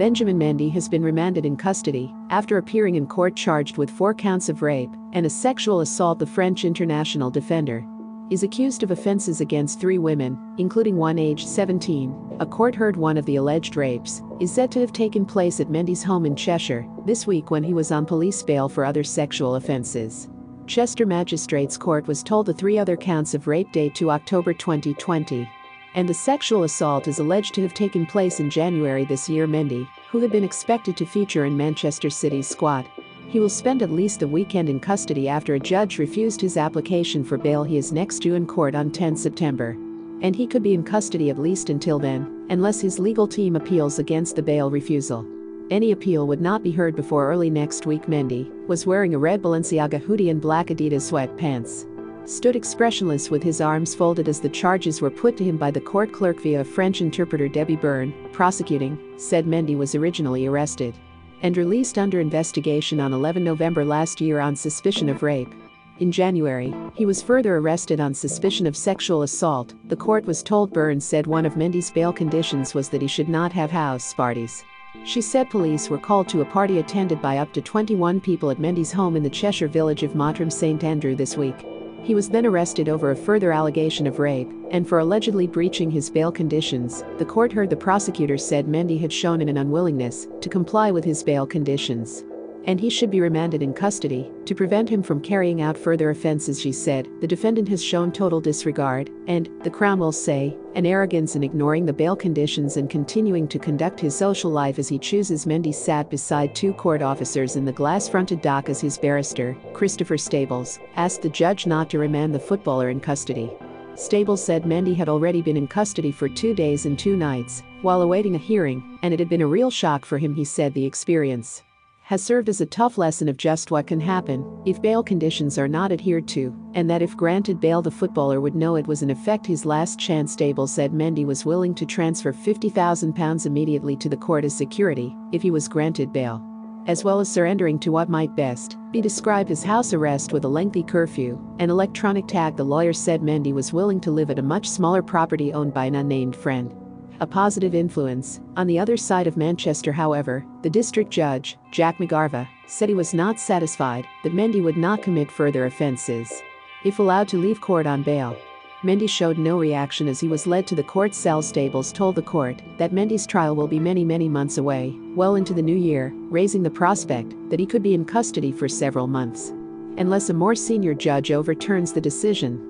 Benjamin Mendy has been remanded in custody after appearing in court charged with four counts of rape and a sexual assault. The French international defender is accused of offenses against three women, including one aged 17. A court heard one of the alleged rapes is said to have taken place at Mendy's home in Cheshire this week when he was on police bail for other sexual offenses. Chester Magistrates Court was told the three other counts of rape date to October 2020. And the sexual assault is alleged to have taken place in January this year. Mendy, who had been expected to feature in Manchester City's squad, he will spend at least a weekend in custody after a judge refused his application for bail. He is next due in court on 10 September. And he could be in custody at least until then, unless his legal team appeals against the bail refusal. Any appeal would not be heard before early next week. Mendy was wearing a red Balenciaga hoodie and black Adidas sweatpants. Stood expressionless with his arms folded as the charges were put to him by the court clerk via French interpreter Debbie Byrne, prosecuting, said Mendy was originally arrested and released under investigation on 11 November last year on suspicion of rape. In January, he was further arrested on suspicion of sexual assault. The court was told Burns said one of Mendy's bail conditions was that he should not have house parties. She said police were called to a party attended by up to 21 people at Mendy's home in the Cheshire village of Mottram St Andrew this week. He was then arrested over a further allegation of rape and for allegedly breaching his bail conditions. The court heard the prosecutor said Mendy had shown an unwillingness to comply with his bail conditions and he should be remanded in custody to prevent him from carrying out further offenses, she said. The defendant has shown total disregard, and, the Crown will say, an arrogance in ignoring the bail conditions and continuing to conduct his social life as he chooses. Mendy sat beside two court officers in the glass fronted dock as his barrister, Christopher Stables, asked the judge not to remand the footballer in custody. Stables said Mendy had already been in custody for two days and two nights while awaiting a hearing, and it had been a real shock for him, he said. The experience has served as a tough lesson of just what can happen if bail conditions are not adhered to, and that if granted bail, the footballer would know it was in effect his last chance. Stable said Mendy was willing to transfer £50,000 immediately to the court as security if he was granted bail, as well as surrendering to what might best be described as house arrest with a lengthy curfew and electronic tag. The lawyer said Mendy was willing to live at a much smaller property owned by an unnamed friend a positive influence. On the other side of Manchester, however, the district judge, Jack McGarva, said he was not satisfied that Mendy would not commit further offences. If allowed to leave court on bail, Mendy showed no reaction as he was led to the court cell. Stables told the court that Mendy's trial will be many, many months away, well into the new year, raising the prospect that he could be in custody for several months. Unless a more senior judge overturns the decision,